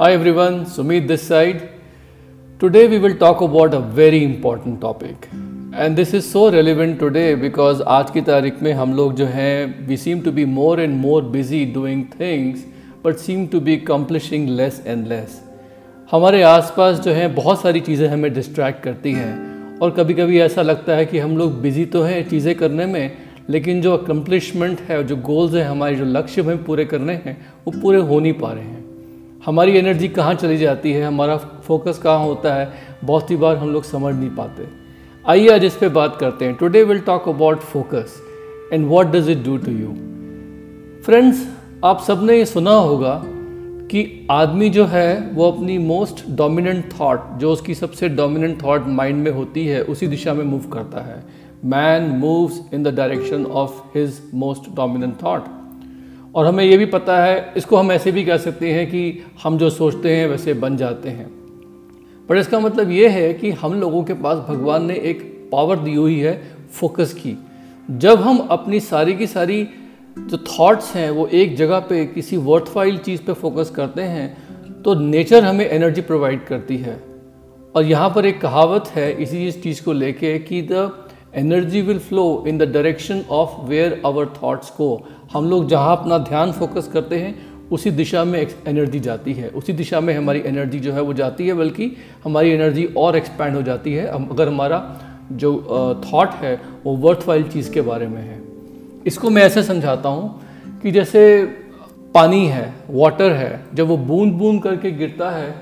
Hi everyone, Sumit this side. Today we will talk about a very important topic. And this is so relevant today because आज की तारीख में हम लोग जो हैं we seem to be more and more busy doing things but seem to be accomplishing less and less. हमारे आसपास जो है बहुत सारी चीज़ें हमें डिस्ट्रैक्ट करती हैं और कभी कभी ऐसा लगता है कि हम लोग बिज़ी तो हैं चीज़ें करने में लेकिन जो अकम्पलिशमेंट है जो गोल्स हैं हमारे जो लक्ष्य हमें पूरे करने हैं वो पूरे हो नहीं पा रहे हैं हमारी एनर्जी कहाँ चली जाती है, हमारा फोकस कहाँ होता है, बहुत ही बार हम लोग समझ नहीं पाते। आइए आज इस पर बात करते हैं। Today will talk about focus and what does it do to you friends आप सबने ये सुना होगा कि आदमी जो है, वो अपनी मोस्ट डोमिनेंट थॉट जो उसकी सबसे डोमिनेंट थॉट माइंड में होती है, उसी दिशा में मूव करता है। Man moves in the direction of his most dominant thought और हमें ये भी पता है, इसको हम ऐसे भी कह सकते हैं कि हम जो सोचते हैं, वैसे बन जाते हैं। पर इसका मतलब ये है कि हम लोगों के पास भगवान ने एक पावर दी हुई है फोकस की। जब हम अपनी सारी की सारी जो थॉट्स हैं, वो एक जगह पे, किसी वर्थफाइल चीज़ पे फोकस करते हैं तो नेचर हमें एनर्जी प्रोवाइड करती है। और यहाँ पर एक कहावत है, इसी चीज़ को लेके कि the energy will flow in the direction of where our thoughts को हम लोग जहाँ अपना ध्यान फोकस करते हैं, उसी दिशा में एनर्जी जाती है। उसी दिशा में हमारी एनर्जी जो है वो जाती है, बल्कि हमारी एनर्जी और एक्सपैंड हो जाती है। अगर हमारा जो थॉट है, वो वर्थ वाइल चीज़ के बारे में है। इसको मैं ऐसे समझाता हूँ कि जैसे पानी है वाटर है, जब वो बूंद बूंद करके गिरता है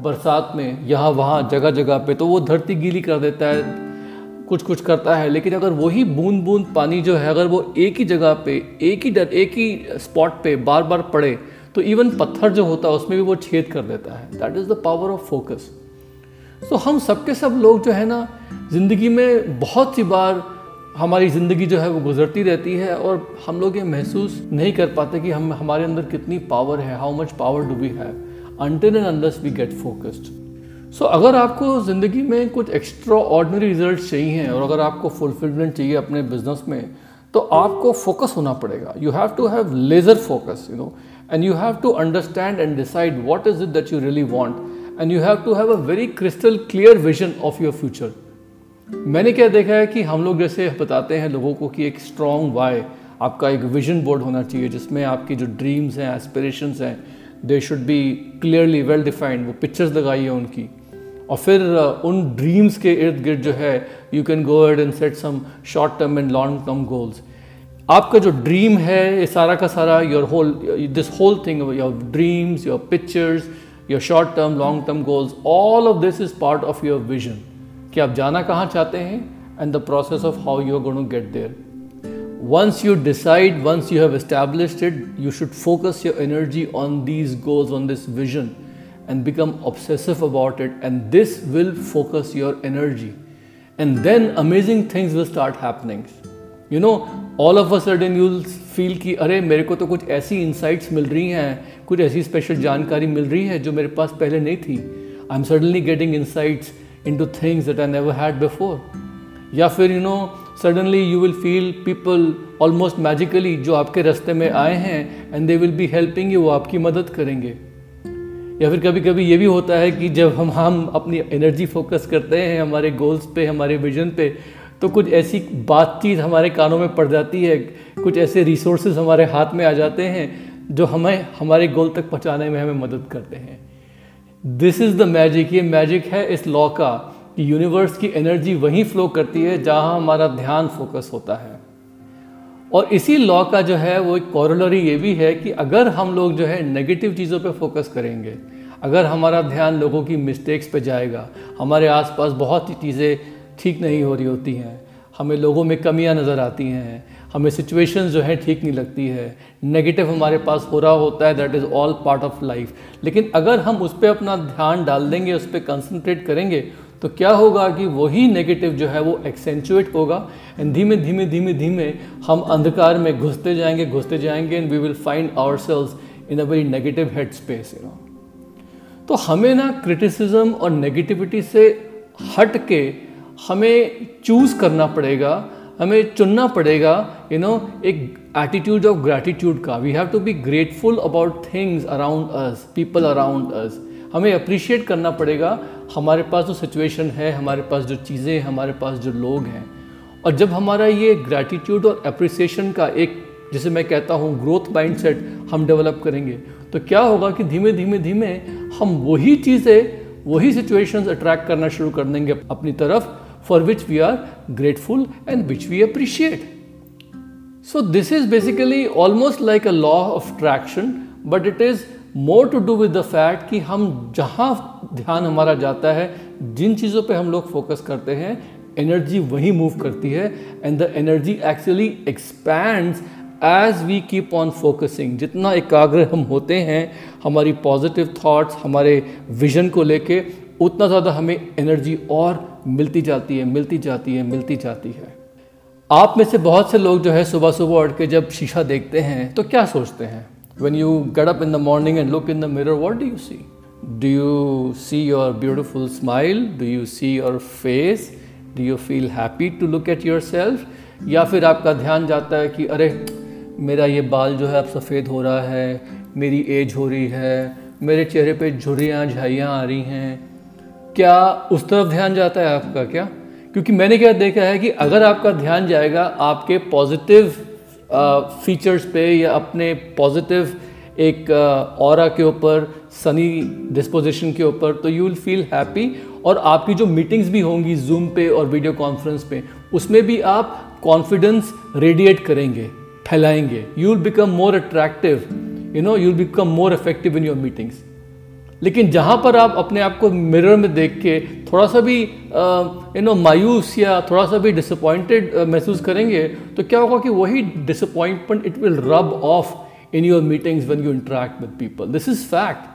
बरसात में, यहाँ वहाँ जगह जगह पे तो वो धरती गीली कर देता है कुछ कुछ करता है, लेकिन अगर वही बूंद बूंद पानी जो है, अगर वो एक ही जगह पे, एक ही डर, एक ही स्पॉट पे बार बार पड़े तो इवन पत्थर जो होता है, उसमें भी वो छेद कर देता है। That is the power of focus तो हम सबके सब लोग जो है ना, ज़िंदगी में बहुत सी बार हमारी ज़िंदगी जो है, वो गुजरती रहती है, और हम लोग ये महसूस नहीं कर पाते कि हम, हमारे अंदर कितनी पावर है how much power do we have until and unless we get focused so so, अगर आपको ज़िंदगी में कुछ एक्स्ट्रा ऑर्डनरी रिज़ल्ट चाहिए और अगर आपको फुलफिलमेंट चाहिए अपने बिज़नेस में तो आपको फोकस होना पड़ेगा। You have to have laser focus you know and you have to understand and decide what is it that you really want and you have to have a very crystal clear vision of your future मैंने क्या देखा है कि हम लोग जैसे बताते हैं लोगों को कि एक स्ट्रॉन्ग वाई आपका एक विजन बोर्ड होना चाहिए जिसमें आपकी जो ड्रीम्स हैं एस्पिरेशंस हैं they should be clearly well defined वो पिक्चर्स लगाई है उनकी। और फिर उन ड्रीम्स के इर्द गिर्द जो है you can go ahead and set some short term and long term goals आपका जो ड्रीम है, ये सारा का सारा your whole this whole thing your dreams your pictures your short term long term goals all of this is part of your vision कि आप जाना कहाँ चाहते हैं and the process of how you are to get there once you decide, once you have established it, you should focus your energy on these goals, on this vision. And become obsessive about it and this will focus your energy and then amazing things will start happening you know all of a sudden you'll feel कि अरे मेरे को तो कुछ ऐसी insights मिल रही हैं कुछ ऐसी स्पेशल जानकारी मिल रही है जो मेरे पास पहले नहीं थी I am suddenly getting insights into things that I never had before या फिर you know suddenly you will feel people almost magically जो आपके रास्ते में आए हैं and they will be helping you आपकी मदद करेंगे या फिर कभी कभी ये भी होता है कि जब हम हम अपनी एनर्जी फोकस करते हैं, हमारे गोल्स पे, हमारे विजन पे तो कुछ ऐसी बातचीत हमारे कानों में पड़ जाती है, कुछ ऐसे रिसोर्सेज हमारे हाथ में आ जाते हैं, जो हमें, हमारे गोल तक पहुँचाने में हमें मदद करते हैं। दिस इज़ द मैजिक ये मैजिक है इस लॉ का, कि यूनिवर्स की एनर्जी वहीं फ्लो करती है जहाँ हमारा ध्यान फोकस होता है। और इसी लॉ का जो है, वो एक कॉरलरी ये भी है कि अगर हम लोग जो है नेगेटिव चीज़ों पे फोकस करेंगे, अगर हमारा ध्यान लोगों की मिस्टेक्स पे जाएगा, हमारे आसपास बहुत ही चीज़ें ठीक नहीं हो रही होती हैं, हमें लोगों में कमियाँ नज़र आती हैं, हमें सिचुएशन जो है ठीक नहीं लगती है नेगेटिव हमारे पास हो रहा होता है that is all part of life लेकिन अगर हम उस पर अपना ध्यान डाल देंगे, उस पर कंसनट्रेट करेंगे तो क्या होगा कि वही नेगेटिव जो है वो एक्सेंचुएट होगा एंड धीमे धीमे धीमे धीमे हम अंधकार में घुसते जाएँगे घुसते जाएँगे and we will find ourselves in a very negative head space you know तो हमें ना क्रिटिसिज्म और नेगेटिविटी से हट के हमें चूज़ करना पड़ेगा, हमें चुनना पड़ेगा यू नो एक एटीट्यूड ऑफ़ ग्रैटिट्यूड का। We have to be grateful about things around us people around us हमें अप्रिशिएट करना पड़ेगा हमारे पास जो सिचुएशन है, हमारे पास जो चीज़ें हमारे पास जो लोग हैं, और जब हमारा ये ग्रैटिट्यूड और अप्रिसिएशन का एक, जिसे मैं कहता हूँ ग्रोथ माइंडसेट हम डेवलप करेंगे तो क्या होगा कि धीमे धीमे धीमे हम वही चीज़ें, वही सिचुएशंस अट्रैक्ट करना शुरू कर देंगे अपनी तरफ़ for which we are grateful and which we appreciate so this is basically almost like a law of traction but it is more to do with the fact कि हम जहाँ ध्यान हमारा जाता है, जिन चीज़ों पे हम लोग फोकस करते हैं एनर्जी वही मूव करती है and the energy actually expands as we keep on focusing जितना एकाग्र हम होते हैं, हमारी पॉजिटिव थाट्स हमारे विजन को लेके, उतना ज़्यादा हमें एनर्जी और मिलती जाती है, मिलती जाती है, मिलती जाती है। आप में से बहुत से लोग जो है सुबह सुबह उठ के जब शीशा देखते हैं तो क्या सोचते हैं? When you get up in the morning and look in the mirror, what do you see? Do you see your beautiful smile? Do you see your face? Do you feel happy to look at yourself? या फिर आपका ध्यान जाता है कि अरे मेरा ये बाल जो है अब सफ़ेद हो रहा है मेरी एज हो रही है मेरे चेहरे पे झुर्रियाँ झाइयाँ आ रही हैं क्या उस तरफ़ ध्यान जाता है आपका क्या क्योंकि मैंने क्या देखा है कि अगर आपका ध्यान जाएगा आपके पॉजिटिव फीचर्स पे या अपने पॉजिटिव एक और के ऊपर सनी डिस्पोजिशन के ऊपर तो यू विल फील हैप्पी और आपकी जो मीटिंग्स भी होंगी जूम पे और वीडियो कॉन्फ्रेंस पे, उसमें भी आप कॉन्फिडेंस रेडिएट करेंगे, फैलाएँगे. You will become more attractive you know you will become more effective in your meetings लेकिन जहाँ पर आप अपने आप को मिरर में देख के थोड़ा सा भी यू नो मायूस या थोड़ा सा भी डिसअपॉइंटेड महसूस करेंगे तो क्या होगा कि वही disappointment it will rub off in your meetings when you interact with people this is fact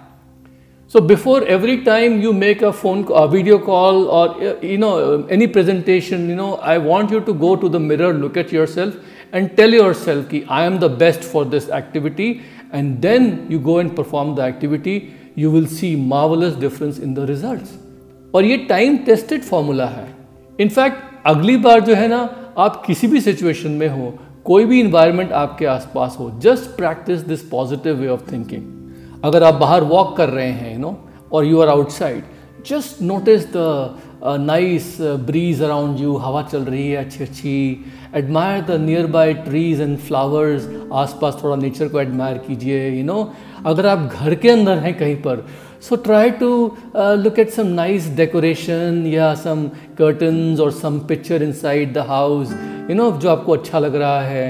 so before every time you make a phone video call और you know any presentation you know I want you to go to the mirror look at yourself and tell yourself कि I am the best for this activity and then you go and perform the activity you will see marvellous difference in the result और ये time tested formula है। In fact अगली बार जो है ना, आप किसी भी सिचुएशन में हो, कोई भी इन्वायरमेंट आपके आसपास हो just practice this positive way of thinking अगर आप बाहर वॉक कर रहे हैं यू नो और you are outside just notice the nice breeze around you हवा चल रही है अच्छी अच्छी। Admire the nearby trees and flowers आसपास थोड़ा नेचर को एडमायर कीजिए यू नो अगर आप घर के अंदर हैं कहीं पर so try to look at some nice decoration या सम कर्टन्स और some picture inside the house you know जो आपको अच्छा लग रहा है।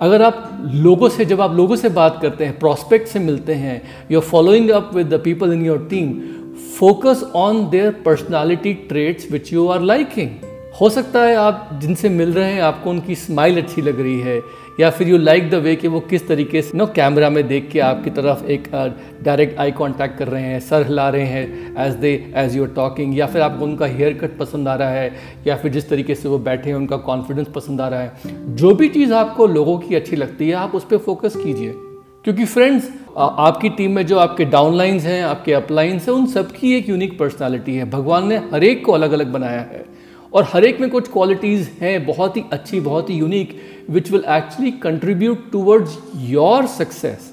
अगर आप लोगों से, जब आप लोगों से बात करते हैं प्रॉस्पेक्ट से मिलते हैं you are following up with the people in your team focus on their personality traits which you are liking हो सकता है आप जिनसे मिल रहे हैं, आपको उनकी स्माइल अच्छी लग रही है, या फिर यू लाइक द वे कि वो किस तरीके से, नो कैमरा में देख के आपकी तरफ़ एक डायरेक्ट आई कांटेक्ट कर रहे हैं, सर हिला रहे हैं as they as you are talking या फिर आपको उनका हेयर कट पसंद आ रहा है, या फिर जिस तरीके से वो बैठे हैं, उनका कॉन्फिडेंस पसंद आ रहा है। जो भी चीज़ आपको लोगों की अच्छी लगती है, आप उस पर फोकस कीजिए। क्योंकि फ्रेंड्स आपकी टीम में जो आपके डाउनलाइंस हैं, आपके अपलाइंस हैं, उन सबकी एक यूनिक पर्सनालिटी है। भगवान ने हर एक को अलग अलग बनाया है। और हर एक में कुछ क्वालिटीज़ हैं, बहुत ही अच्छी, बहुत ही unique which will actually contribute towards your success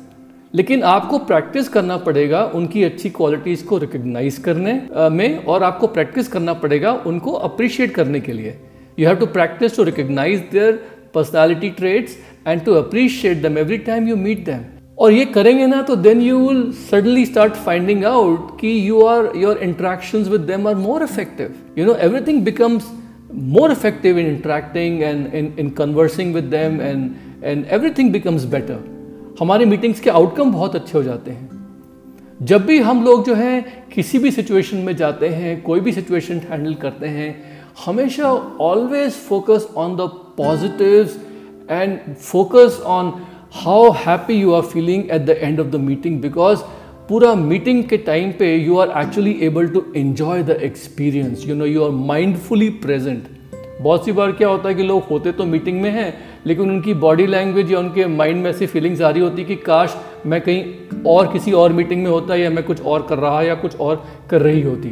लेकिन आपको प्रैक्टिस करना पड़ेगा उनकी अच्छी क्वालिटीज़ को रिकग्नाइज करने में और आपको प्रैक्टिस करना पड़ेगा उनको अप्रिशिएट करने के लिए। You have to practice to recognize their personality traits and to appreciate them every time you meet them और ये करेंगे ना तो then you will suddenly start finding out कि you are your interaction with them are more effective you know everything becomes more effective in interacting and in, in conversing with them and and everything becomes better. हमारे meetings के outcome बहुत अच्छे हो जाते हैं। जब भी हम लोग जो है किसी भी सिचुएशन में जाते हैं कोई भी सिचुएशन हैंडल करते हैं हमेशा always focus on the positives and focus on how happy you are feeling at the end of the meeting because पूरा मीटिंग के टाइम पे you are actually able to enjoy the experience you know you are mindfully present बहुत सी बार क्या होता है कि लोग होते तो मीटिंग में हैं, लेकिन उनकी बॉडी लैंग्वेज या उनके माइंड में ऐसी फीलिंग्स आ रही होती कि काश मैं कहीं और किसी और मीटिंग में होता या मैं कुछ और कर रहा या कुछ और कर रही होती।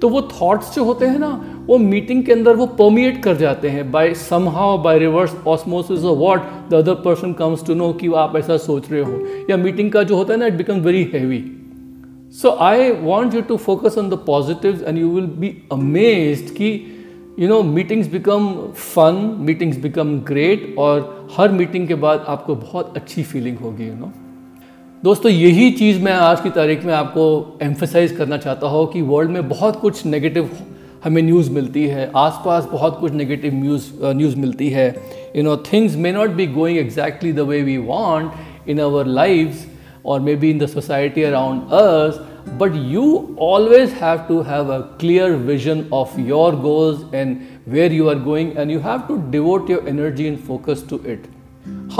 तो वो थॉट्स जो होते हैं ना, वो मीटिंग के अंदर वो परमिएट कर जाते हैं. By somehow by reverse osmosis और what the other person comes to know कि आप ऐसा सोच रहे हो. या मीटिंग का जो होता है ना it become very heavy so I want you to focus on the positive and you will be amaze कि you know meetings become fun meetings become great और हर मीटिंग के बाद आपको बहुत अच्छी फीलिंग होगी यू you नो know? दोस्तों, यही चीज़ मैं आज की तारीख में आपको एम्फेसाइज करना चाहता हूँ कि वर्ल्ड में बहुत कुछ नेगेटिव हमें न्यूज़ मिलती है। आसपास बहुत कुछ नेगेटिव न्यूज़ न्यूज़ मिलती है। You know things may not be going exactly the way we want in our lives और maybe in the society around us but you always have to have a clear vision of your goals and where you are going and you have to devote your energy and focus to it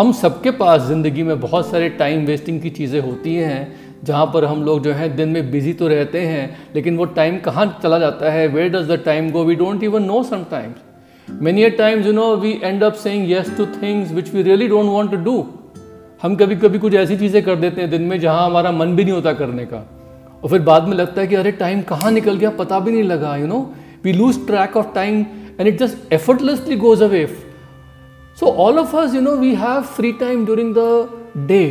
हम सबके पास ज़िंदगी में बहुत सारे time wasting की चीज़ें होती हैं, जहाँ पर हम लोग जो है दिन में बिज़ी तो रहते हैं, लेकिन वो टाइम कहाँ चला जाता है? Where does the time go we don't even know sometimes many times you know we end up saying yes to things which we really don't want to do हम कभी कभी कुछ ऐसी चीज़ें कर देते हैं दिन में जहाँ हमारा मन भी नहीं होता करने का। और फिर बाद में लगता है कि अरे टाइम कहाँ निकल गया? पता भी नहीं लगा you know we lose track of time and it just effortlessly goes away so all of us you know we have free time during the day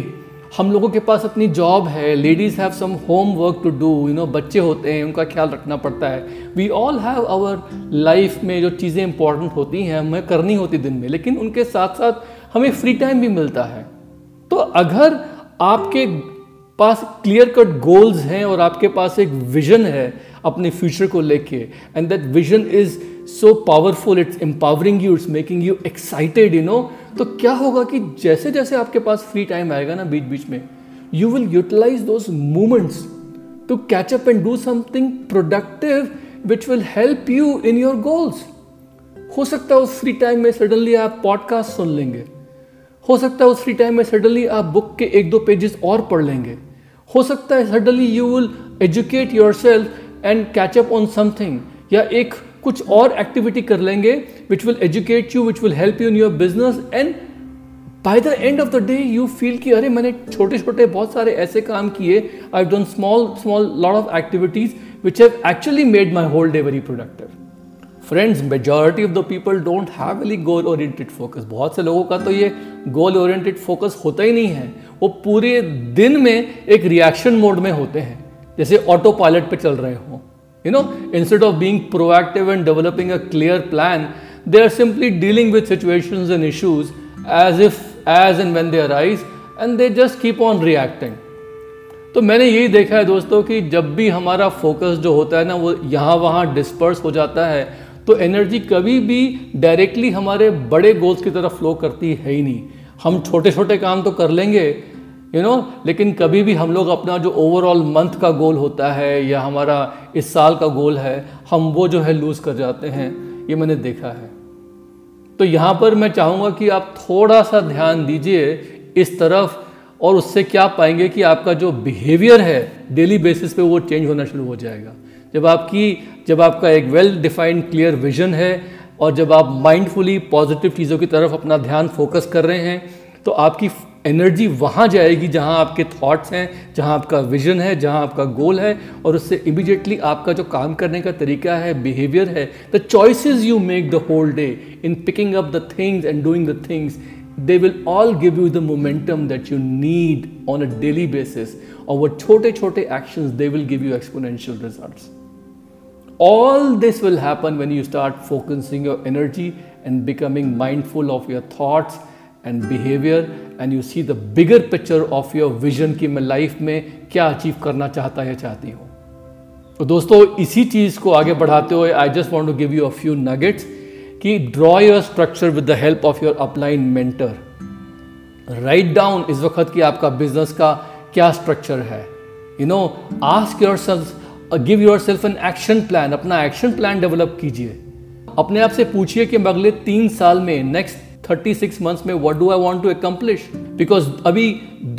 हम लोगों के पास अपनी जॉब है ladies have some home work to do you know बच्चे होते हैं, उनका ख्याल रखना पड़ता है। We all have our life में जो चीज़ें इंपॉर्टेंट होती हैं, हमें करनी होती दिन में, लेकिन उनके साथ साथ हमें फ्री टाइम भी मिलता है। तो अगर आपके पास क्लियर कट गोल्स हैं और आपके पास एक विजन है अपने फ्यूचर को लेके and that vision is so powerful it's empowering you it's making you excited you know तो क्या होगा कि जैसे जैसे आपके पास फ्री टाइम आएगा ना बीच बीच में you will utilize those moments to catch up and do something productive which will help you in your goals हो सकता है उस फ्री टाइम में सडनली आप पॉडकास्ट सुन लेंगे। हो सकता है उस फ्री टाइम में सडनली आप बुक के एक दो पेजेस और पढ़ लेंगे। हो सकता है suddenly you will educate yourself and catch up on something या एक कुछ और एक्टिविटी कर लेंगे which will educate you which will help you in your business and by the end of the day you feel कि अरे, मैंने छोटे छोटे बहुत सारे ऐसे काम किए। I done small small lot of activities which have actually made my whole day very productive friends majority of the people don't have any goal oriented focus बहुत से लोगों का तो ये गोल ओरिएंटेड फोकस होता ही नहीं है। वो पूरे दिन में एक रिएक्शन मोड में होते हैं। जैसे ऑटो पायलट पे चल रहे हो। You know instead of being proactive and developing a clear plan they are simply dealing with situations and issues as if as and when they arise and they just keep on reacting तो मैंने यही देखा है दोस्तों कि जब भी हमारा फोकस जो होता है ना, वो यहाँ वहाँ डिस्पर्स हो जाता है तो एनर्जी कभी भी डायरेक्टली हमारे बड़े गोल्स की तरफ़ फ्लो करती है ही नहीं। हम छोटे छोटे काम तो कर लेंगे यू नो लेकिन कभी भी हम लोग अपना जो ओवरऑल मंथ का गोल होता है या हमारा इस साल का गोल है, हम वो जो है लूज़ कर जाते हैं। ये मैंने देखा है। तो यहाँ पर मैं चाहूँगा कि आप थोड़ा सा ध्यान दीजिए इस तरफ़ और उससे क्या पाएँगे कि आपका जो बिहेवियर है डेली बेसिस पे वो चेंज होना शुरू हो जाएगा। जब आपकी, जब आपका एक वेल डिफाइंड क्लियर विजन है और जब आप माइंडफुली पॉजिटिव चीज़ों की तरफ़ अपना ध्यान फोकस कर रहे हैं तो आपकी एनर्जी वहाँ जाएगी जहाँ आपके थॉट्स हैं, जहाँ आपका विजन है, जहाँ आपका गोल है और उससे इमिडिएटली आपका जो काम करने का तरीका है बिहेवियर है the choice you make the whole day in picking up the things and doing the things they will all give you the momentum that you need on a daily basis और वो छोटे छोटे action they will give you exponential result all this will happen when you start focusing your energy and becoming mindful of your thoughts and behaviour and you see the bigger picture of your vision कि मैं life में क्या achieve करना चाहता या चाहती हूँ। तो दोस्तों, इसी चीज़ को आगे बढ़ाते हुए I just want to give you a few nuggets कि draw your structure with the help of your upline mentor right down इस वक्त कि आपका बिज़नेस का क्या स्ट्रक्चर है। You know ask yourself give yourself an action plan अपना action plan develop कीजिए। अपने आप से पूछिए कि अगले तीन साल में नेक्स्ट थर्टी सिक्स मंथ्स में what do I want to accomplish because अभी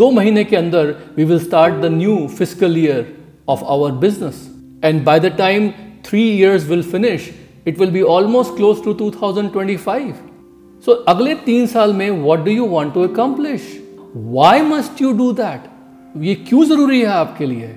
दो महीने के अंदर we will start the new physical year of our business and by the time three years will finish it will be almost close to two thousand twenty five so अगले तीन साल में what do you want to accomplish why must you do that ये क्यों ज़रूरी है आपके लिए?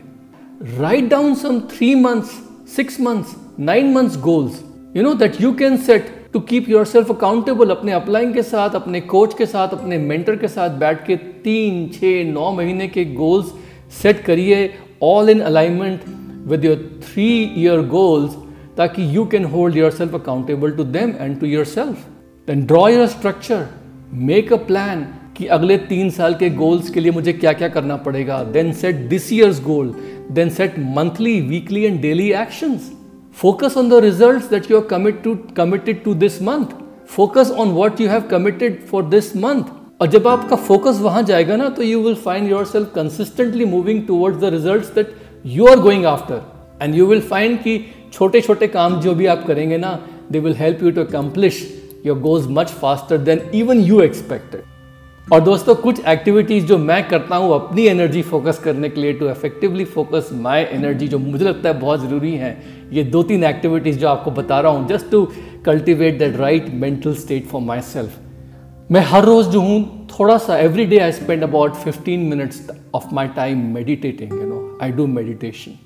Write down some three months, six months nine months goals you know that you can set to keep yourself accountable अपने applying के साथ, अपने कोच के साथ, अपने मेंटर के साथ बैठ के तीन छः नौ महीने के गोल्स सेट करिए all in alignment with your three year goals ताकि you can hold yourself accountable to them and to yourself then draw your structure make a plan कि अगले तीन साल के गोल्स के लिए मुझे क्या क्या करना पड़ेगा. Then set this year's goal then set monthly weekly and daily actions Focus on the results that you are commit to, committed to this month. Focus on what you have committed for this month. और जब आपका focus वहाँ जाएगा ना तो you will find yourself consistently moving towards the results that you are going after and you will find कि छोटे छोटे काम जो भी आप करेंगे ना they will help you to accomplish your goals much faster than even you expected और दोस्तों, कुछ एक्टिविटीज़ जो मैं करता हूँ, अपनी एनर्जी फोकस करने के लिए to effectively focus my energy जो मुझे लगता है बहुत ज़रूरी है, ये दो तीन एक्टिविटीज़ जो आपको बता रहा हूँ just to cultivate that right mental state for myself मैं हर रोज़ जो हूँ, थोड़ा सा every day I spend about 15 minutes of my time meditating you know I do meditation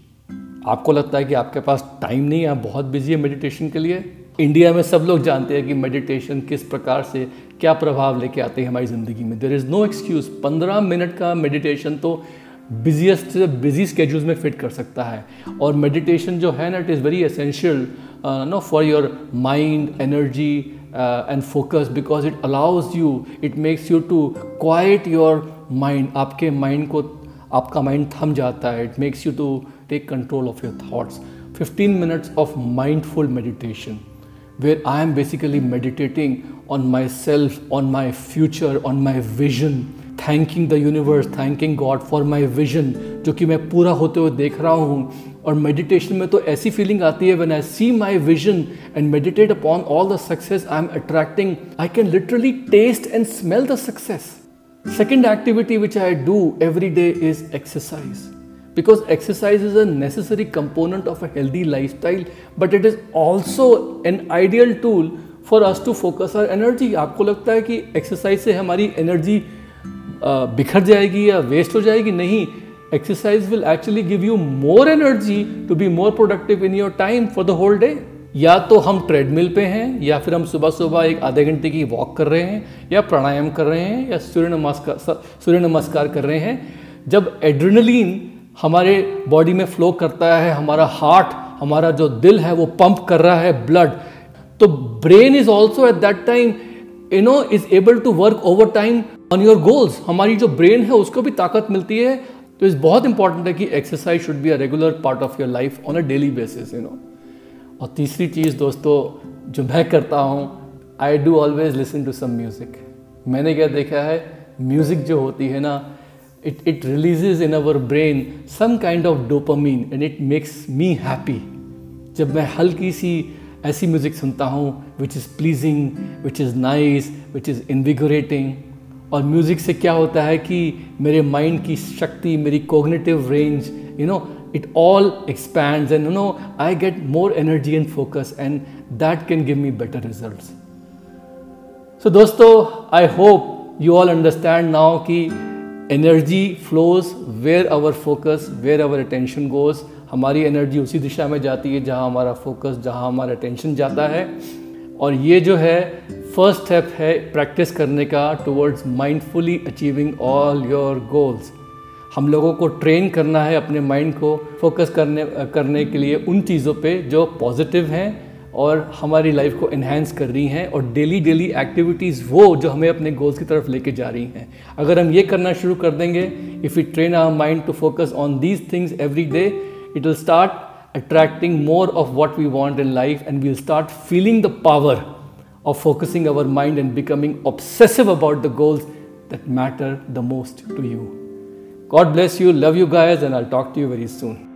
आपको लगता है कि आपके पास टाइम नहीं है, आप बहुत बिज़ी है मेडिटेशन के लिए? इंडिया में सब लोग जानते हैं कि मेडिटेशन किस प्रकार से क्या प्रभाव लेके आते हैं हमारी ज़िंदगी में? देर इज़ नो एक्सक्यूज़ पंद्रह मिनट का मेडिटेशन तो बिजिएस्ट से बिज़ी स्केड्यूल्स में फिट कर सकता है। और मेडिटेशन जो है ना it is very essential no for your mind energy and focus because it allows you it makes you to quiet your mind आपके माइंड को, आपका माइंड थम जाता है। It makes you to take control of your thoughts 15 minutes of mindful meditation where I am basically meditating on myself, on my future, on my vision, thanking the universe, thanking God for my vision, जो कि मैं पूरा होते हुए देख रहा हूँ और मेडिटेशन में तो ऐसी फीलिंग आती है when I see my vision and meditate upon all the success I am attracting I can literally taste and smell the success Second activity which I do every day is exercise because exercise is a necessary component of a healthy lifestyle, but it is also an ideal tool for us to focus our energy. आपको लगता है कि exercise से हमारी energy बिखर जाएगी या waste हो जाएगी? नहीं. Exercise will actually give you more energy to be more productive in your time for the whole day या तो हम ट्रेडमिल पे हैं, या फिर हम सुबह सुबह एक आधे घंटे की वॉक कर रहे हैं, या प्राणायाम कर रहे हैं, या सूर्य नमस्कार सूर्य नमस्कार कर रहे हैं. जब एड्रेनलिन हमारे बॉडी में फ्लो करता है, हमारा हार्ट हमारा जो दिल है वो पंप कर रहा है ब्लड तो brain is also at that time you know is able to work over time on your goals हमारी जो ब्रेन है उसको भी ताकत मिलती है. तो इस बहुत इंपॉर्टेंट है कि exercise should be a regular part of your life on a daily basis you know और तीसरी चीज़ दोस्तों, जो मैं करता हूँ I do always listen to some music मैंने क्या देखा है म्यूज़िक जो होती है ना it, it releases in our brain some kind of dopamine and it makes me happy जब मैं हल्की सी ऐसी म्यूज़िक सुनता हूँ which is pleasing which is nice which is invigorating और म्यूज़िक से क्या होता है कि मेरे माइंड की शक्ति मेरी cognitive range you know it all expands and you know i get more energy and focus and that can give me better results so dosto i hope you all understand now ki energy flows where our focus where our attention goes हमारी energy उसी दिशा में जाती है जहाँ हमारा focus जहाँ हमारा अटेंशन जाता है। और ये जो है फ़र्स्ट स्टेप है प्रैक्टिस करने का towards mindfully achieving all your goals हम लोगों को ट्रेन करना है अपने माइंड को फोकस करने करने के लिए उन चीज़ों पे जो पॉजिटिव हैं। और हमारी लाइफ को इन्हेंस कर रही हैं और डेली डेली एक्टिविटीज़ वो जो हमें अपने गोल्स की तरफ़ लेके जा रही हैं। अगर हम ये करना शुरू कर देंगे if you train our mind to focus on these things every day it will start attracting more of what we want in life and we'll start feeling the power of focusing our mind and becoming obsessive about the goals that matter the most to you God bless you, love you guys, and I'll talk to you very soon.